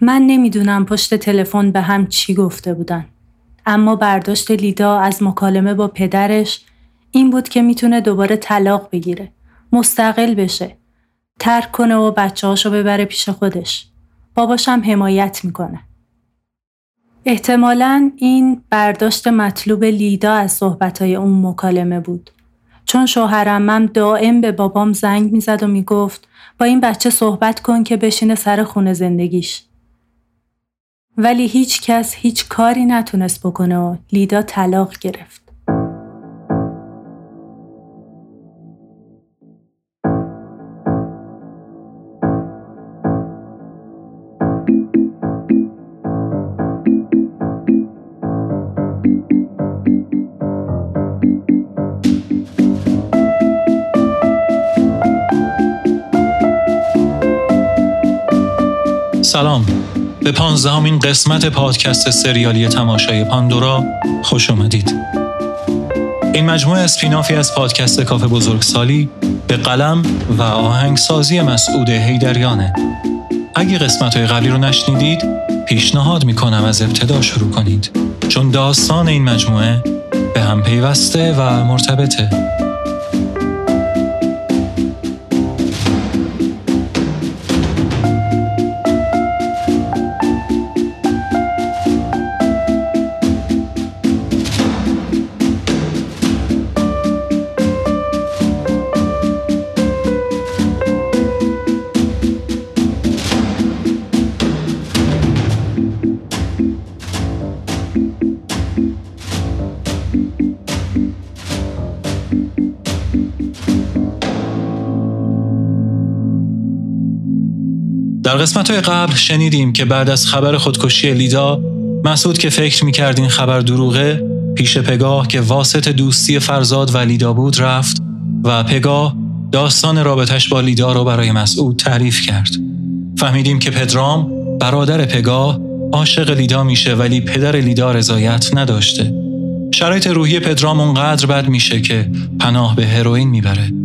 من نمی‌دونم پشت تلفن به هم چی گفته بودن. اما برداشت لیدا از مکالمه با پدرش این بود که می‌تونه دوباره طلاق بگیره. مستقل بشه. ترک کنه و بچه هاشو ببره پیش خودش. باباشم حمایت می‌کنه. احتمالا این برداشت مطلوب لیدا از صحبتهای اون مکالمه بود. چون شوهرمم دائم به بابام زنگ می‌زد و می‌گفت با این بچه صحبت کن که بشینه سر خونه زندگیش. ولی هیچ کس هیچ کاری نتونست بکنه و لیدا طلاق گرفت. سلام به پانزدهمین قسمت پادکست سریالی تماشای پاندورا خوش اومدید. این مجموعه اسپینافی از پادکست کافه بزرگسالی به قلم و آهنگسازی مسعود هیدریانه اگه قسمت های قبلی رو نشنیدید پیشنهاد می‌کنم از ابتدا شروع کنید. چون داستان این مجموعه به هم پیوسته و مرتبطه. در قسمت های قبل شنیدیم که بعد از خبر خودکشی لیدا مسعود که فکر می‌کرد این خبر دروغه پیش پگاه که واسط دوستی فرزاد و لیدا بود رفت و پگاه داستان رابطش با لیدا رو برای مسعود تعریف کرد. فهمیدیم که پدرام برادر پگاه عاشق لیدا میشه ولی پدر لیدا رضایت نداشته. شرایط روحی پدرام اونقدر بد میشه که پناه به هروئین می‌بره.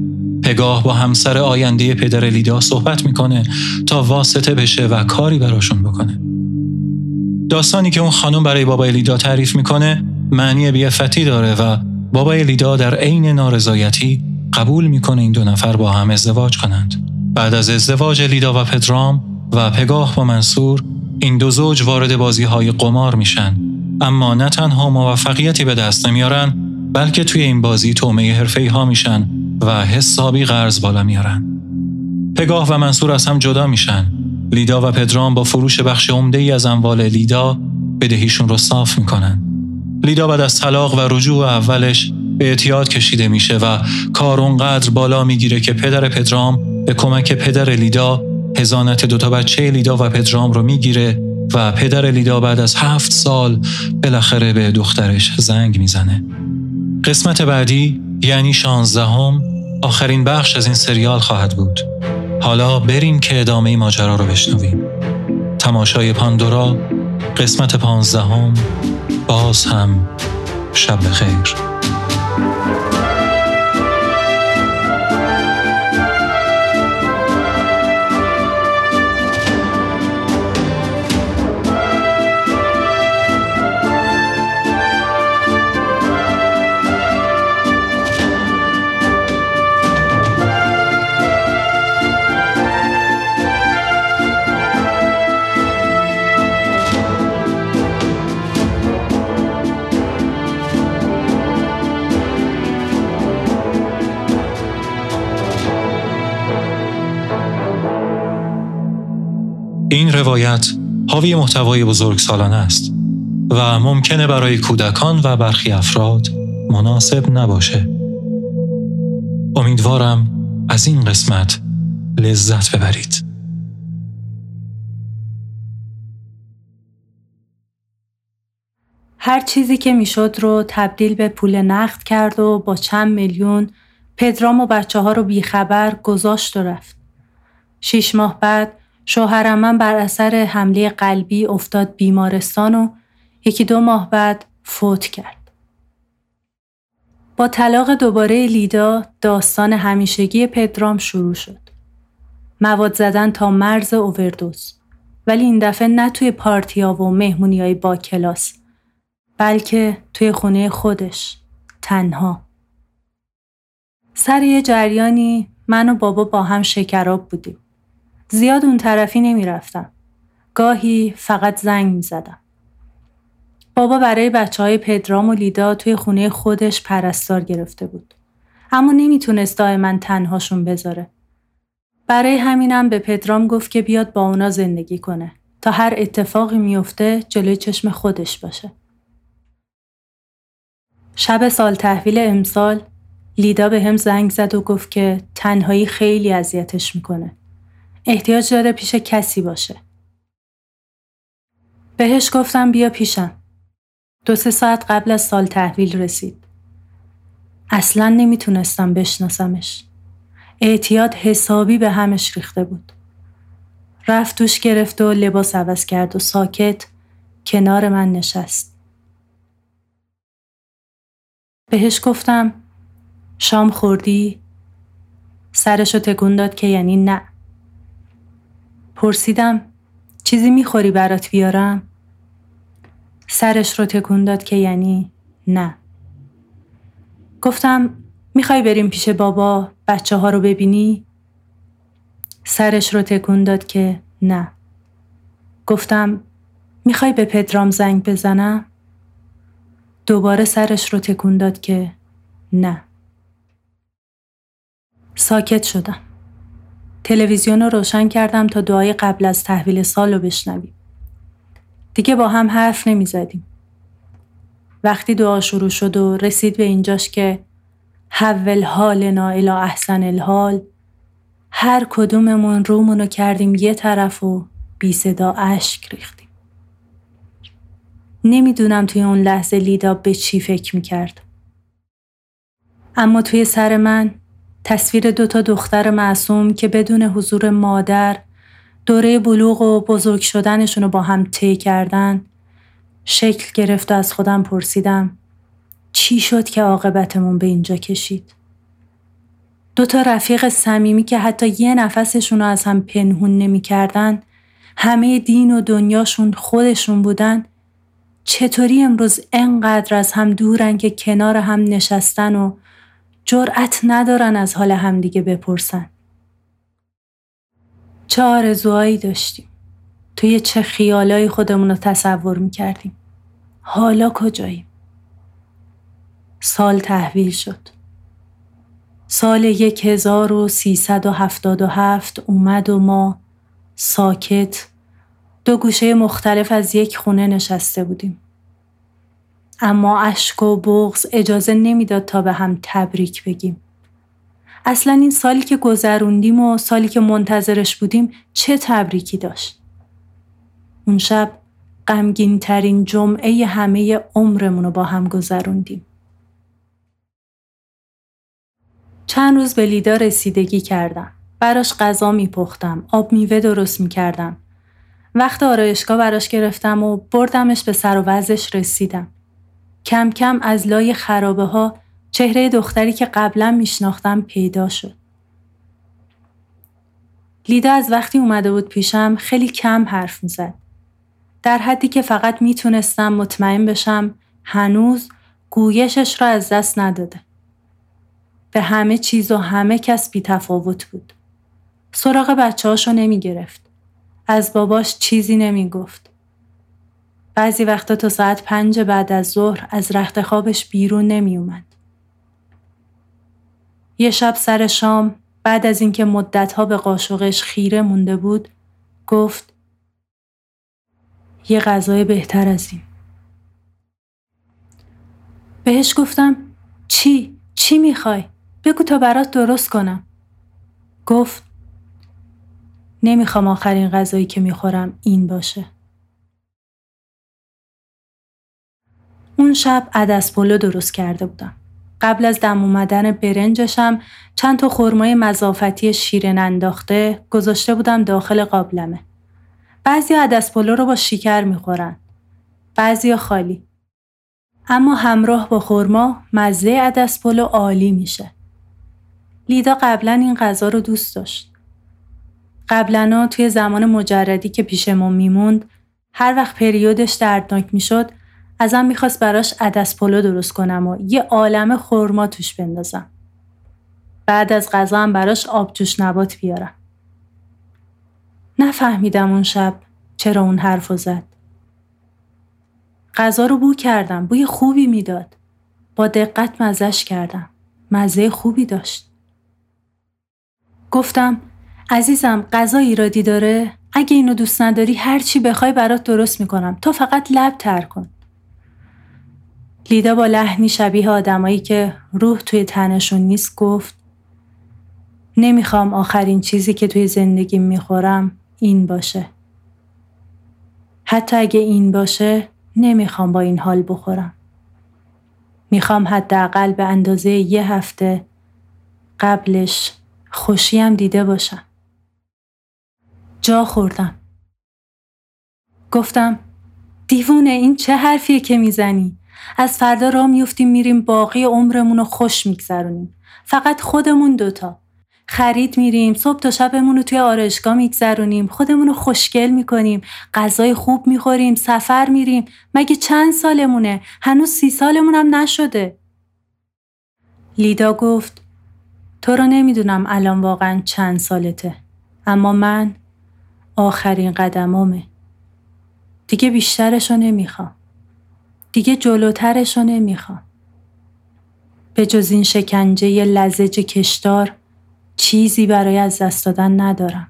پگاه با همسر آینده پدر لیدا صحبت می‌کنه تا واسطه بشه و کاری براشون بکنه. داستانی که اون خانم برای بابای لیدا تعریف می‌کنه معنی بیفتی داره و بابای لیدا در عین نارضایتی قبول می‌کنه این دو نفر با هم ازدواج کنند. بعد از ازدواج لیدا و پدرام و پگاه با منصور این دو زوج وارد بازی های قمار میشن اما نه تنها موفقیتی به دست نمیارن بلکه توی این بازی تومه حرفه ها میشن و حسابی قرض بالا میارن. پگاه و منصور از هم جدا میشن. لیدا و پدرام با فروش بخش عمده ای از اموال لیدا بدهیشون رو صاف می‌کنن. لیدا بعد از طلاق و رجوع اولش به اعتیاد کشیده میشه و کار اونقدر بالا می‌گیره که پدر پدرام به کمک پدر لیدا هزانت دوتا بچه لیدا و پدرام رو می‌گیره و پدر لیدا بعد از هفت سال بالاخره به دخترش زنگ می‌زنه. قسمت بعدی یعنی شانزدهم آخرین بخش از این سریال خواهد بود. حالا بریم که ادامه ماجرا رو بشنویم. تماشای پاندورا قسمت پانزدهم باز هم شب خیر. روایت حاوی محتوای بزرگسالانه است و ممکنه برای کودکان و برخی افراد مناسب نباشه. امیدوارم از این قسمت لذت ببرید. هر چیزی که می‌شد رو تبدیل به پول نقد کرد و با چند میلیون پدرام و بچه ها رو بیخبر گذاشت و رفت. شیش ماه بعد شوهرم من بر اثر حمله قلبی افتاد بیمارستان و یکی دو ماه بعد فوت کرد. با طلاق دوباره لیدا داستان همیشگی پدرام شروع شد. مواد زدن تا مرز اووردوز. ولی این دفعه نه توی پارتیا و مهمونی های با کلاس بلکه توی خونه خودش تنها سر یه جریانی من و بابا با هم شکراب بودیم زیاد اون طرفی نمی رفتم. گاهی فقط زنگ می زدم. بابا برای بچه های پدرام و لیدا توی خونه خودش پرستار گرفته بود. اما نمی‌تونست دائما تنهاشون بذاره. برای همینم به پدرام گفت که بیاد با اونا زندگی کنه تا هر اتفاقی میفته جلوی چشم خودش باشه. شب سال تحویل امسال لیدا به هم زنگ زد و گفت که تنهایی خیلی اذیتش می‌کنه. احتیاج داره پیش کسی باشه. بهش گفتم بیا پیشم. دو سه ساعت قبل از سال تحویل رسید. اصلا نمی‌تونستم بشناسمش. اعتیاد حسابی به همش ریخته بود. رفت دوش گرفت و لباس عوض کرد و ساکت کنار من نشست. بهش گفتم شام خوردی؟ سرشو تکون داد که یعنی نه. پرسیدم چیزی می‌خوری برات بیارم؟ سرش رو تکون داد که یعنی نه. گفتم می‌خوای بریم پیش بابا بچه ها رو ببینی؟ سرش رو تکون داد که نه. گفتم می‌خوای به پدرام زنگ بزنم؟ دوباره سرش رو تکون داد که نه. ساکت شدم. تلویزیون رو روشن کردم تا دعای قبل از تحویل سال رو بشنویم. دیگه با هم حرف نمی زدیم. وقتی دعا شروع شد و رسید به اینجاش که حول حالنا الى احسن الحال هر کدوممون رومونو کردیم یه طرف و بی صدا اشک ریختیم. نمی‌دونم توی اون لحظه لیدا به چی فکر می‌کرد. اما توی سر من تصویر دوتا دختر معصوم که بدون حضور مادر دوره بلوغ و بزرگ شدنشون رو با هم طی کردن شکل گرفت و از خودم پرسیدم چی شد که عاقبتمون به اینجا کشید؟ دو تا رفیق صمیمی که حتی یه نفسشون رو از هم پنهون نمی‌کردن همه دین و دنیاشون خودشون بودن چطوری امروز انقدر از هم دورن که کنار هم نشستن و جرأت ندارن از حال همدیگه بپرسن. چه آرزوهایی داشتیم؟ توی چه خیالایی خودمون رو تصور می‌کردیم؟ حالا کجاییم؟ سال تحویل شد. سال یک هزار و سیصد و هفتاد و هفت اومد و ما ساکت دو گوشه مختلف از یک خونه نشسته بودیم. اما اشک و بغز اجازه نمی‌داد تا به هم تبریک بگیم اصلا این سالی که گذروندیم و سالی که منتظرش بودیم چه تبریکی داشت اون شب غمگین ترین جمعه همه عمرمون رو با هم گذروندیم چند روز به لیدا رسیدگی کردم. براش غذا میپختم، آب میوه درست می‌کردم. وقت آرایشگاه براش گرفتم و بردمش به سر و وزش رسیدم. کم کم از لای خرابه ها چهره دختری که قبلا میشناختم پیدا شد. لیدا از وقتی اومده بود پیشم خیلی کم حرف می‌زد. در حدی که فقط می‌تونستم مطمئن بشم هنوز گویشش را از دست نداده. به همه چیز و همه کس بی تفاوت بود. سراغ بچه هاشو نمی گرفت. از باباش چیزی نمی گفت. بعضی وقتا تا ساعت پنج بعد از ظهر از رخت خوابش بیرون نمی اومد. یه شب سر شام بعد از اینکه مدتها به قاشقش خیره مونده بود گفت یه غذای بهتر از این. بهش گفتم چی؟ چی می‌خوای؟ بگو تا برات درست کنم. گفت نمی‌خوام آخرین غذایی که می‌خورم این باشه. اون شب عدس پلو درست کرده بودم. قبل از دم اومدن برنجشم چند تا خرمای مضافتی شیرین انداخته گذاشته بودم داخل قابلمه. بعضی عدس پلو رو با شکر می‌خورن. بعضی خالی. اما همراه با خرما مزه عدس پلو عالی میشه. لیدا قبلا این غذا رو دوست داشت. قبلا توی زمان مجردی که پیشمون میموند هر وقت پریودش دردناک می‌شد ازم می‌خواست براش عدس پلو درست کنم و یه عالم خورما توش بندازم. بعد از غذا هم براش آب جوش نبات بیارم. نفهمیدم اون شب چرا اون حرف زد. غذا رو بو کردم. بوی خوبی می‌داد. با دقت مزش کردم. مزه خوبی داشت. گفتم عزیزم غذا ایرادی داره؟ اگه اینو دوست نداری هر چی بخوای برات درست می‌کنم. تو فقط لب تر کن. لیدا با لحنی شبیه آدمایی که روح توی تنشون نیست گفت نمی‌خوام آخرین چیزی که توی زندگی می‌خورم این باشه. حتی اگه این باشه نمی‌خوام با این حال بخورم. می‌خوام حداقل به اندازه یه هفته قبلش خوشیم دیده باشم. جا خوردم. گفتم دیوونه این چه حرفیه که می‌زنی؟ از فردا را میفتیم میریم باقی عمرمون رو خوش میگذرونیم. فقط خودمون دوتا. خرید میریم صبح تا شبمون رو توی آرشگاه میگذرونیم. خودمون رو خوشگل می‌کنیم. غذای خوب می‌خوریم سفر میریم. مگه چند سالمونه؟ هنوز سی سالمون هم نشده. لیدا گفت تو رو نمی‌دونم الان واقعا چند سالته. اما من آخرین قدمامه دیگه بیشترشو نمی‌خوام. دیگه جلوترشو نمی‌خوام به جز این شکنجه لزج کشدار چیزی برای از دست دادن ندارم.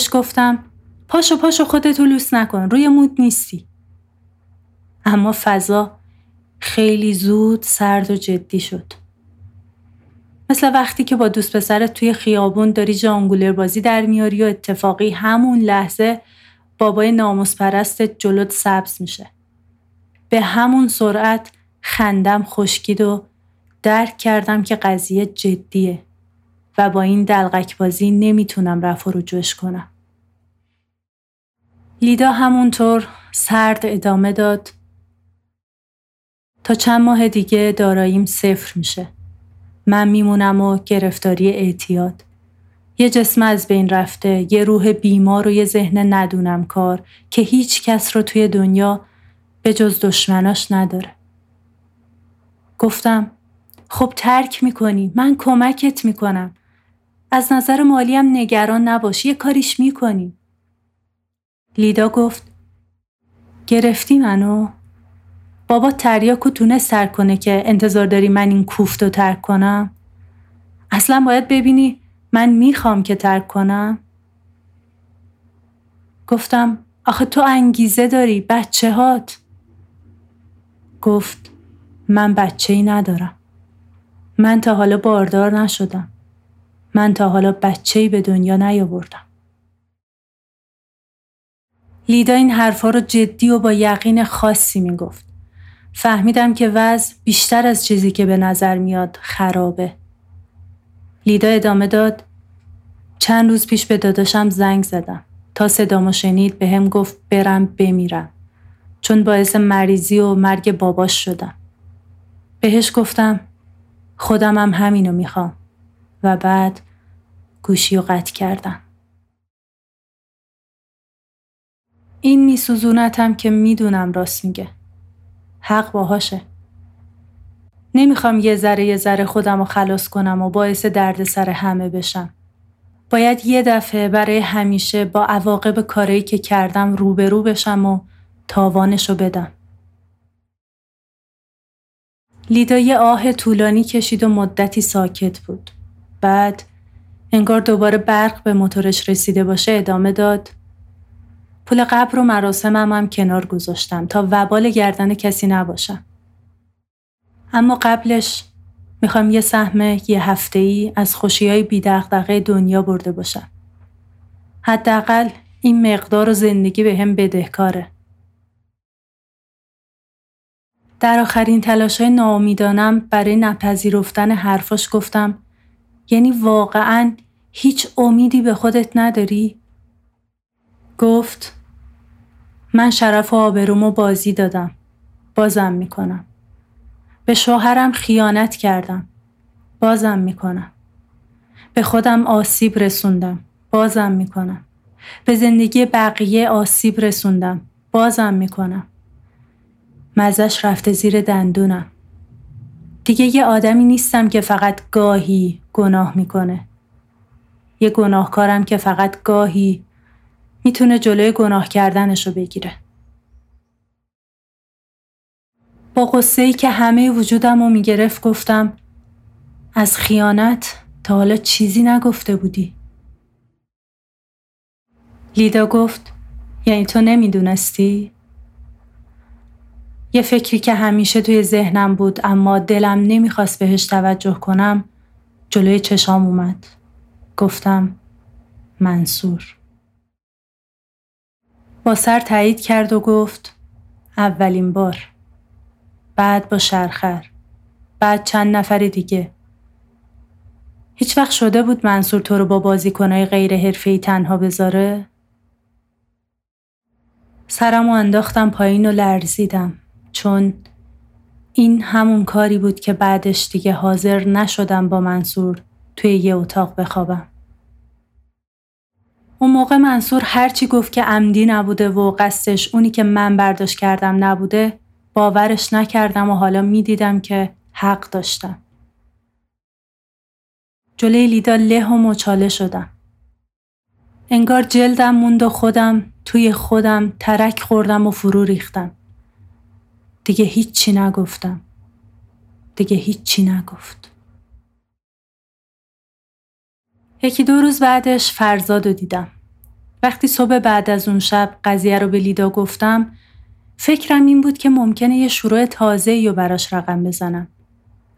بهش گفتم پاشو پاشو خودتو لوس نکن روی مود نیستی. اما فضا خیلی زود سرد و جدی شد. مثل وقتی که با دوست پسرت توی خیابون داری جانگولر بازی در میاری و اتفاقی همون لحظه بابای ناموس پرستت جلوت سبز میشه. به همون سرعت خندم خشکید و درک کردم که قضیه جدیه. و با این دلغک بازی نمی‌تونم رفع و رجوعش کنم. لیدا همونطور سرد ادامه داد تا چند ماه دیگه داراییم صفر میشه. من میمونم و گرفتاری اعتیاد. یه جسم از بین رفته، یه روح بیمار و یه ذهن ندونم کار که هیچ کس رو توی دنیا به جز دشمناش نداره. گفتم خب ترک می‌کنی من کمکت می‌کنم از نظر مالی هم نگران نباش یه کاریش می‌کنی. لیدا گفت گرفتی منو؟ بابا تریاکو تونست سر کنه که انتظار داری من این کوفتو ترک کنم؟ اصلا باید ببینی من می‌خوام که ترک کنم؟ گفتم آخه تو انگیزه داری بچه هات. گفت من بچه ای ندارم. من تا حالا باردار نشدم. من تا حالا بچه ای به دنیا نیاوردم. لیدا این حرفا رو جدی و با یقین خاصی می‌گفت. فهمیدم که وضع بیشتر از چیزی که به نظر میاد خرابه. لیدا ادامه داد چند روز پیش به داداشم زنگ زدم تا صدامو شنید به هم گفت برم بمیرم چون باعث مریضی و مرگ باباش شدم. بهش گفتم خودم هم همینو می‌خوام و بعد گوشی و قطع کردم. این میسوزونتم که می‌دونم راست میگه. حق باهاشه. نمی‌خوام یه ذره یه ذره خودم رو خلاص کنم و باعث درد سر همه بشم. باید یه دفعه برای همیشه با عواقب کاری که کردم روبرو بشم و تاوانشو بدم. لیدا یه آه طولانی کشید و مدتی ساکت بود. بعد انگار دوباره برق به موتورش رسیده باشه ادامه داد. پول قبر و مراسمم هم کنار گذاشتم تا وبال گردن کسی نباشم. اما قبلش می‌خوام یه سهم یه هفته ای از خوشی های دنیا برده باشم. حداقل این مقدار و زندگی به هم بدهکاره. در آخرین تلاش های ناامیدانم برای نپذیرفتن حرفاش گفتم یعنی واقعا هیچ امیدی به خودت نداری؟ گفت من شرف و آبرومو بازی دادم. بازم می‌کنم. به شوهرم خیانت کردم. بازم می‌کنم. به خودم آسیب رسوندم. بازم می‌کنم. به زندگی بقیه آسیب رسوندم. بازم می‌کنم. مزش رفته زیر دندونم. دیگه یه آدمی نیستم که فقط گاهی گناه می‌کنه. یه گناهکارم که فقط گاهی می‌تونه جلوی گناه کردنشو بگیره. با قصه ای که همه وجودم رو می‌گرفت گفتم از خیانت تا حالا چیزی نگفته بودی. لیدا گفت یعنی تو نمی‌دونستی؟ یه فکری که همیشه توی ذهنم بود اما دلم نمی‌خواست بهش توجه کنم جلوی چشام اومد. گفتم منصور. با سر تایید کرد و گفت اولین بار. بعد با شرخر. بعد چند نفر دیگه. هیچ وقت شده بود منصور تو رو با بازیکنهای غیر حرفه‌ای تنها بذاره؟ سرم و انداختم پایین و لرزیدم. چون این همون کاری بود که بعدش دیگه حاضر نشدم با منصور توی یه اتاق بخوابم. اون موقع منصور هرچی گفت که عمدی نبوده و قصدش اونی که من برداشت کردم نبوده باورش نکردم و حالا می‌دیدم که حق داشتم. جلوی لیدا له و مچاله شدم. انگار جلدم موند و خودم توی خودم ترک خوردم و فرو ریختم. دیگه هیچی نگفتم. دیگه هیچی نگفت. یکی دو روز بعدش فرزاد رو دیدم. وقتی صبح بعد از اون شب قضیه رو به لیدا گفتم فکرم این بود که ممکنه یه شروع تازه رو براش رقم بزنم.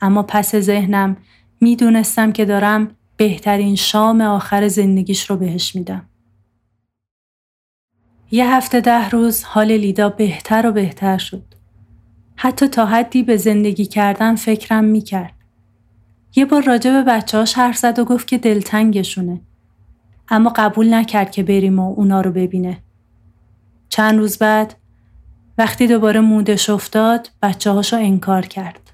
اما پس ذهنم می‌دونستم که دارم بهترین شام آخر زندگیش رو بهش میدم. یه هفته ده روز حال لیدا بهتر و بهتر شد. حتی تا حدی به زندگی کردن فکرم می‌کرد. یه بار راجع به بچه هاش حرف زد و گفت که دلتنگشونه. اما قبول نکرد که بریم و اونا رو ببینه. چند روز بعد وقتی دوباره مودش افتاد بچه هاشو انکار کرد.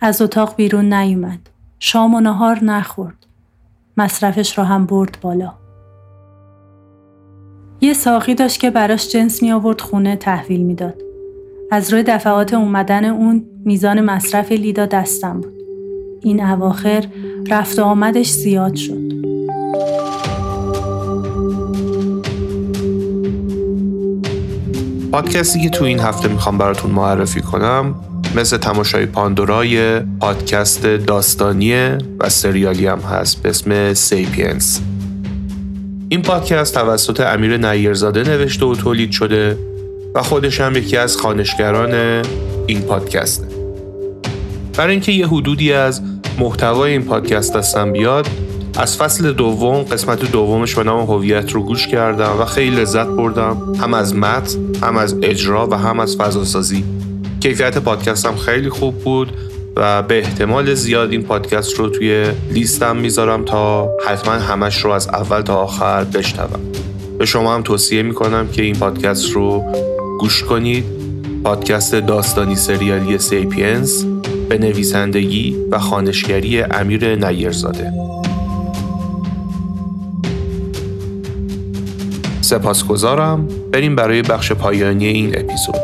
از اتاق بیرون نیومد. شام و نهار نخورد. مصرفش را هم برد بالا. یه ساقی داشت که براش جنس می آورد خونه تحویل می‌داد. از روی دفعات اومدن اون میزان مصرف لیدا دستم بود. این اواخر رفت و آمدش زیاد شد. پادکستی که تو این هفته می‌خوام براتون معرفی کنم مثل تماشای پاندورا یه پادکست داستانی و سریالی هم هست به اسم سیپینس این پادکست توسط امیر نیرزاده نوشته و تولید شده و خودش هم یکی از خانشگران این پادکسته برای اینکه یه حدودی از محتوای این پادکست دستم بیاد. از فصل دوم قسمت دومش به نام هویت رو گوش کردم و خیلی لذت بردم. هم از متن هم از اجرا و هم از فضاسازی. کیفیت پادکستم خیلی خوب بود و به احتمال زیاد این پادکست رو توی لیستم می‌ذارم تا حتما همش رو از اول تا آخر بشنوم. به شما هم توصیه می‌کنم که این پادکست رو گوش کنید. پادکست داستانی سریالی سیپینز. به نویسندگی و خانشگری امیر نیرزاده. سپاسگزارم. بریم برای بخش پایانی این اپیزود.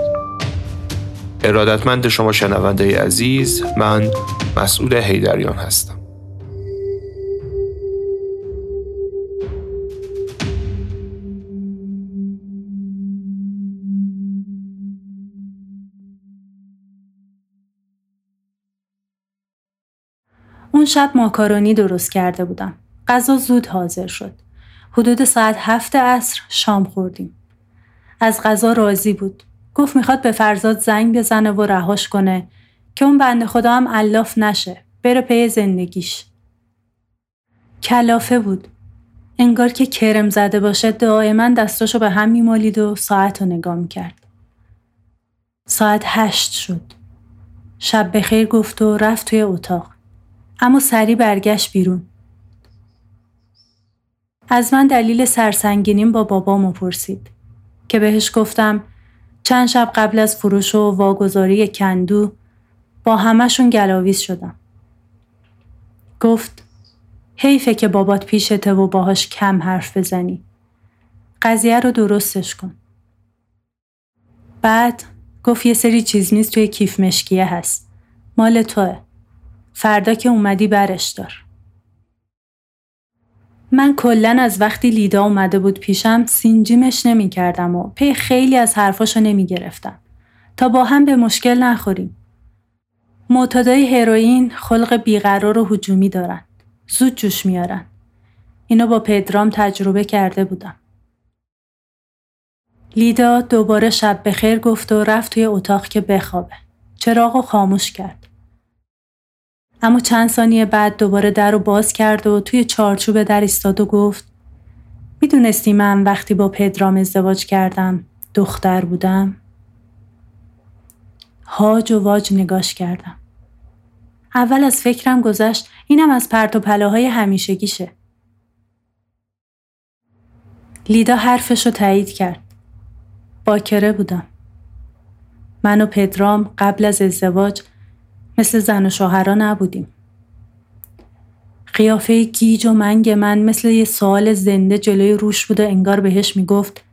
ارادتمند شما شنونده عزیز من مسئول هیدریان هستم. شب ماکارونی درست کرده بودم. غذا زود حاضر شد. حدود ساعت هفت عصر شام خوردیم. از غذا راضی بود. گفت می‌خواد به فرزاد زنگ بزنه و رهاش کنه که اون بنده خدا هم علاف نشه. بره پی زندگیش. کلافه بود. انگار که کرم زده باشه دائما دستاشو به هم میمالید و ساعت رو نگاه می‌کرد. ساعت هشت شد. شب بخیر گفت و رفت توی اتاق. اما سری برگشت بیرون. از من دلیل سرسنگینیم با بابامو پرسید که بهش گفتم چند شب قبل از فروش و واگذاری کندو با همهشون گلاویز شدم. گفت حیفه که بابات پیشته و باهاش کم حرف بزنی. قضیه رو درستش کن. بعد گفت یه سری چیز میز توی کیف مشکیه هست. مال توه. فردا که اومدی برش دار. من کلا از وقتی لیدا اومده بود پیشم سینجیمش نمی کردم و پی خیلی از حرفاشو نمی گرفتم تا با هم به مشکل نخوریم. معتادای هروئین خلق بیقرار و هجومی دارن. زود جوش میارن. اینو با پدرام تجربه کرده بودم. لیدا دوباره شب به خیر گفت و رفت توی اتاق که بخوابه. چراغ خاموش کرد. اما چند ثانیه بعد دوباره در رو باز کرد و توی چارچوب در ایستاد و گفت می‌دونستی من وقتی با پدرام ازدواج کردم دختر بودم؟ هاج و واج نگاش کردم. اول از فکرم گذشت اینم از پرت و پلاهای همیشگیشه. لیدا حرفش رو تایید کرد. باکره بودم. من و پدرام قبل از ازدواج مثل زن و شوهرها نبودیم. قیافه گیج و منگ من مثل یه سوال زنده جلوی روش بود و انگار بهش می‌گفت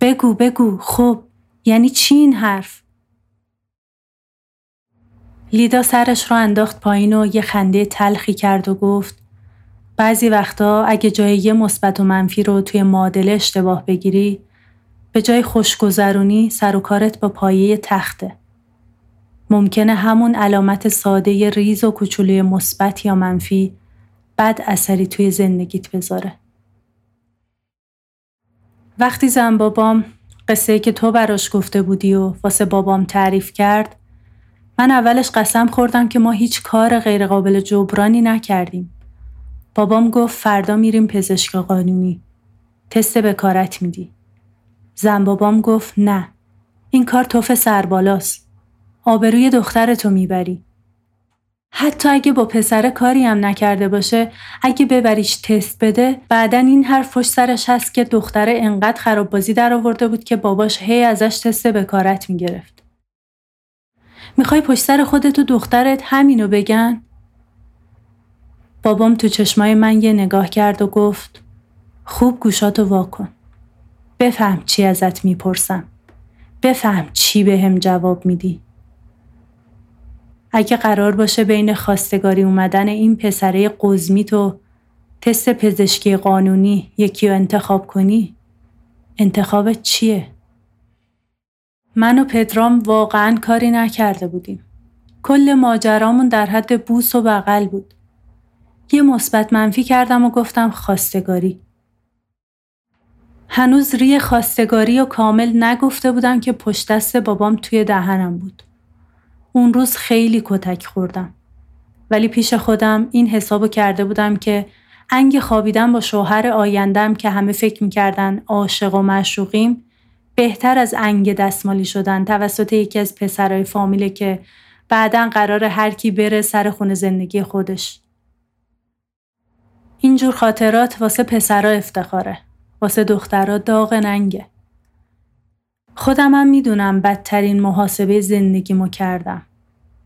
بگو بگو خب یعنی چی این حرف؟ لیدا سرش رو انداخت پایین و یه خنده تلخی کرد و گفت بعضی وقتا اگه جای یه مثبت و منفی رو توی معادله اشتباه بگیری به جای خوشگذرونی سر و کارت با پایه تخته. ممکنه همون علامت ساده ریز و کوچولوی مثبت یا منفی بد اثری توی زندگیت بذاره. وقتی زن بابام قصه که تو براش گفته بودی و واسه بابام تعریف کرد من اولش قسم خوردم که ما هیچ کار غیرقابل جبرانی نکردیم. بابام گفت فردا میریم پزشک قانونی. تست بکارت میدی. زن بابام گفت نه. این کار توف سربالاست. آبروی دخترتو می‌بری. حتی اگه با پسر کاری هم نکرده باشه اگه ببریش تست بده بعدا این حرف پشت سرش هست که دختره انقدر خراب بازی در آورده بود که باباش هی ازش تست بکارت می‌گرفت. می‌خوای پشت سر خودت و دخترت همینو بگن؟ بابام تو چشمای من یه نگاه کرد و گفت خوب گوشاتو واکن. بفهم چی ازت می‌پرسم. بفهم چی به هم جواب میدی. اگه قرار باشه بین خواستگاری اومدن این پسره قزمی تو تست پزشکی قانونی یکی رو انتخاب کنی انتخاب چیه؟ من و پدرام واقعا کاری نکرده بودیم. کل ماجرامون در حد بوس و بغل بود. یه مثبت منفی کردم و گفتم خواستگاری. هنوز ری خواستگاری و کامل نگفته بودم که پشت دست بابام توی دهنم بود. اون روز خیلی کتک خوردم. ولی پیش خودم این حسابو کرده بودم که انگ خوابیدن با شوهر آیندم که همه فکر می‌کردن عاشق و مشوقیم بهتر از انگ دستمالی شدن توسط یکی از پسرای فامیله که بعدا قرار هر کی بره سر خونه زندگی خودش. اینجور خاطرات واسه پسرا افتخاره. واسه دخترا داغ ننگه. خودم هم می‌دونم بدترین محاسبه زندگیمو کردم.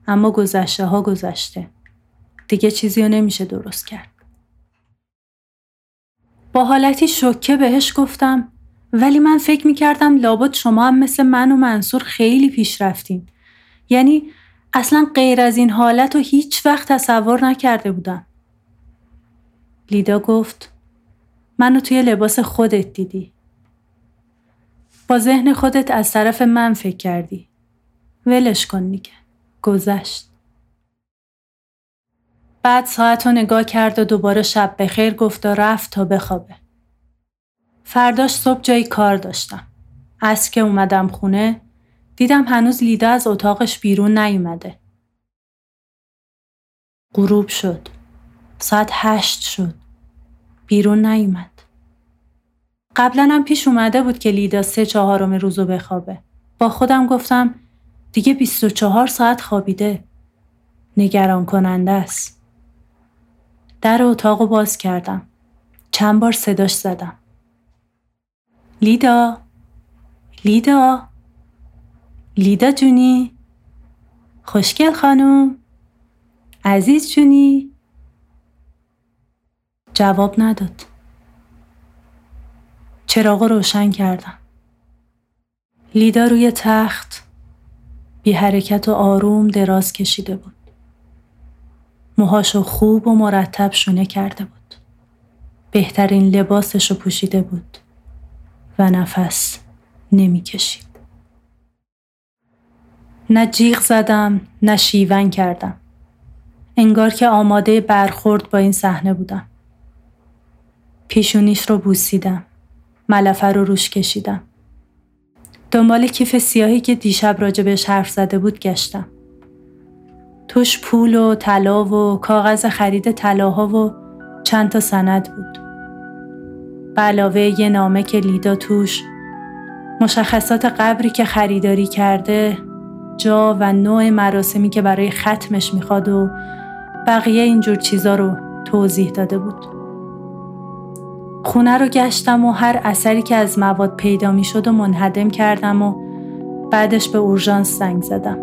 اما گذشته ها گذشته. دیگه چیزی رو نمیشه درست کرد. با حالتی شکه بهش گفتم ولی من فکر می‌کردم لابد شما هم مثل من و منصور خیلی پیش رفتین. یعنی اصلا غیر از این حالت رو هیچ وقت تصور نکرده بودم. لیدا گفت منو توی لباس خودت دیدی. با ذهن خودت از طرف من فکر کردی. ولش کن دیگه. گذشت. بعد ساعت رو نگاه کرد و دوباره شب بخیر گفت و رفت تا بخوابه. فرداش صبح جایی کار داشتم. از که اومدم خونه دیدم هنوز لیدا از اتاقش بیرون نیومده. غروب شد. ساعت هشت شد. بیرون نیومد. قبلا هم پیش اومده بود که لیدا سه چهارم روزو بخوابه. با خودم گفتم دیگه 24 ساعت خوابیده. نگران کننده است. در اتاق باز کردم. چند بار صداش زدم. لیدا لیدا لیدا جونی خوشگل خانم عزیز جونی جواب نداد چراغ روشن کردم. لیدا روی تخت بی حرکت و آروم دراز کشیده بود. موهاشو خوب و مرتب شونه کرده بود. بهترین لباسشو پوشیده بود و نفس نمی‌کشید نه جیغ زدم نه شیون کردم. انگار که آماده برخورد با این صحنه بودم. پیشونیش رو بوسیدم. ملفه رو روش کشیدم. دنبال کیف سیاهی که دیشب راجبش حرف زده بود گشتم. توش پول و طلا و کاغذ خرید طلاها و چند تا سند بود. به علاوه یه نامه که لیدا توش مشخصات قبری که خریداری کرده جا و نوع مراسمی که برای ختمش می‌خواد و بقیه اینجور چیزا رو توضیح داده بود. خونه رو گشتم و هر اثری که از مواد پیدا می شد و منهدم کردم و بعدش به اورژانس زنگ زدم.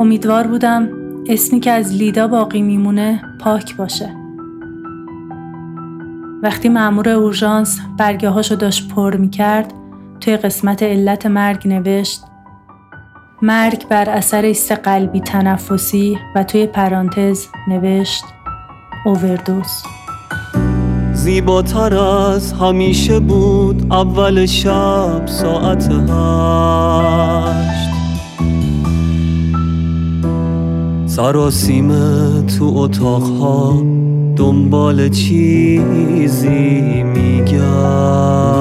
امیدوار بودم اسمی که از لیدا باقی میمونه پاک باشه. وقتی مأمور اورژانس برگه هاشو داشت پر می کرد توی قسمت علت مرگ نوشت مرگ بر اثر ایست قلبی تنفسی و توی پرانتز نوشت اووردوز زیباتر از همیشه بود اول شب ساعت هشت. سراسیمه تو اتاقها دنبال چیزی میگشت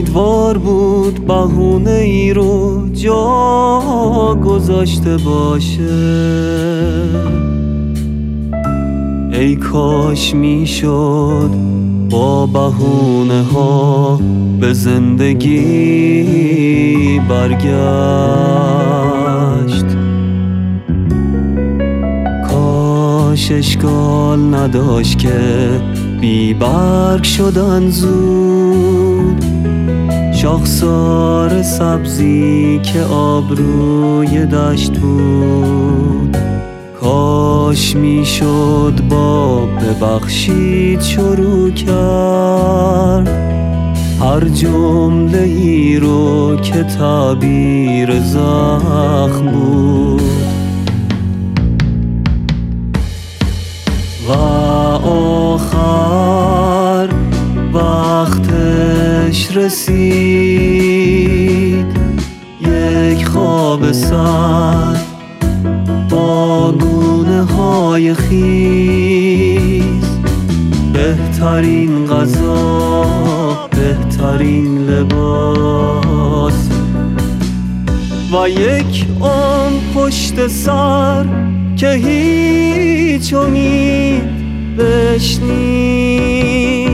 امیدوار بود بهونه ای رو جا گذاشته باشه. ای کاش می‌شد با بهونه ها به زندگی برگشت. کاش اشکال نداشت که بی برگ شدن زود شاخسار سبزی که آبروی دشت بود. کاش می‌شد با ببخشید شروع کرد. هر جمله ای رو که تعبیر زخم بود. و وقتش رسید. یک خواب سر با گونه های خیز. بهترین غذا بهترین لباس. و یک آن پشت سر که هیچ امید بهش نیست.